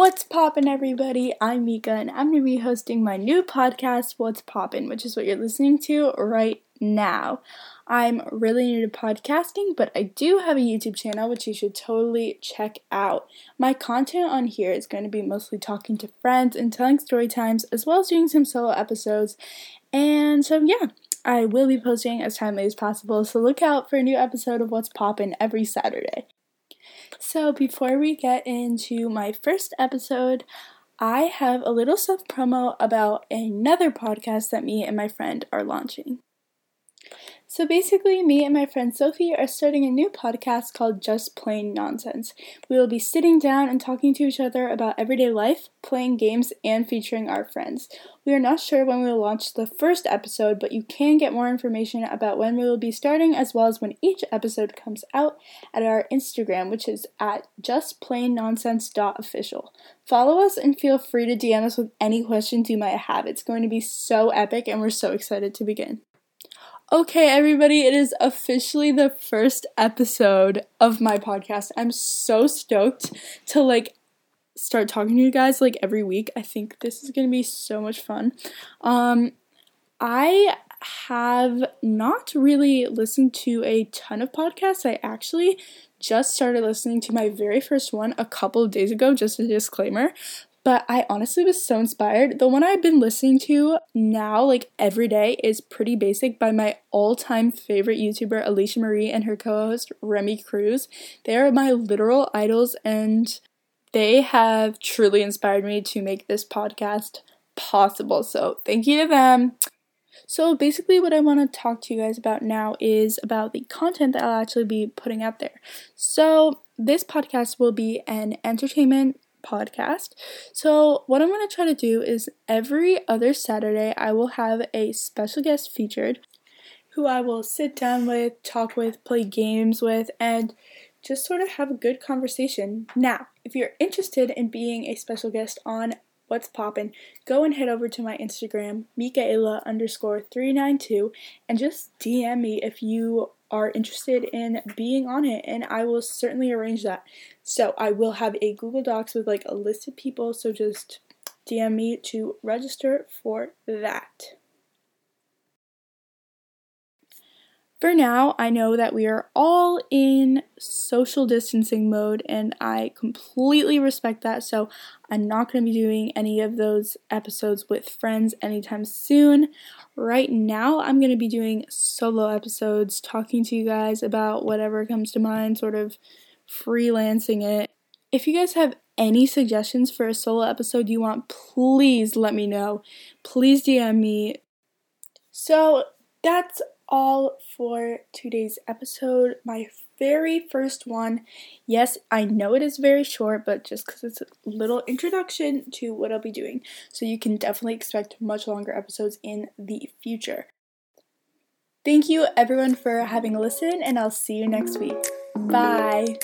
What's poppin', everybody? I'm Mika, and I'm gonna be hosting my new podcast, What's Poppin', which is what you're listening to right now. I'm really new to podcasting, but I do have a YouTube channel which you should totally check out. My content on here is going to be mostly talking to friends and telling story times, as well as doing some solo episodes. And so, yeah, I will be posting as timely as possible, so look out for a new episode of What's Poppin' every Saturday. So, before we get into my first episode, I have a little self promo about another podcast that me and my friend are launching. So basically, me and my friend Sophie are starting a new podcast called Just Plain Nonsense. We will be sitting down and talking to each other about everyday life, playing games, and featuring our friends. We are not sure when we will launch the first episode, but you can get more information about when we will be starting as well as when each episode comes out at our Instagram, which is at justplainnonsense.official. Follow us and feel free to DM us with any questions you might have. It's going to be so epic, and we're so excited to begin. Okay, everybody, it is officially the first episode of my podcast. I'm so stoked to like start talking to you guys like every week. I think this is going to be so much fun. Um I have not really listened to a ton of podcasts. I actually just started listening to my very first one a couple of days ago, just a disclaimer but I honestly was so inspired. The one I've been listening to now, like every day, is Pretty Basic by my all time favorite YouTuber, Alisha Marie, and her co host, Remi Cruz. They are my literal idols, and they have truly inspired me to make this podcast possible. So, thank you to them. So, basically, what I want to talk to you guys about now is about the content that I'll actually be putting out there. So, this podcast will be an entertainment podcast. So, what I'm going to try to do is every other Saturday, I will have a special guest featured who I will sit down with, talk with, play games with, and just sort of have a good conversation. Now, if you're interested in being a special guest on What's Poppin', go and head over to my Instagram, Mikaela underscore 392, and just DM me if you are interested in being on it, and I will certainly arrange that. So I will have a Google Docs with like a list of people, so just DM me to register for that. For now, I know that we are all in social distancing mode, and I completely respect that. So, I'm not going to be doing any of those episodes with friends anytime soon. Right now, I'm going to be doing solo episodes, talking to you guys about whatever comes to mind, sort of freelancing it. If you guys have any suggestions for a solo episode you want, please let me know. Please DM me. So, that's all for today's episode. My very first one. Yes, I know it is very short, but just because it's a little introduction to what I'll be doing. So you can definitely expect much longer episodes in the future. Thank you everyone for having a listen, and I'll see you next week. Bye.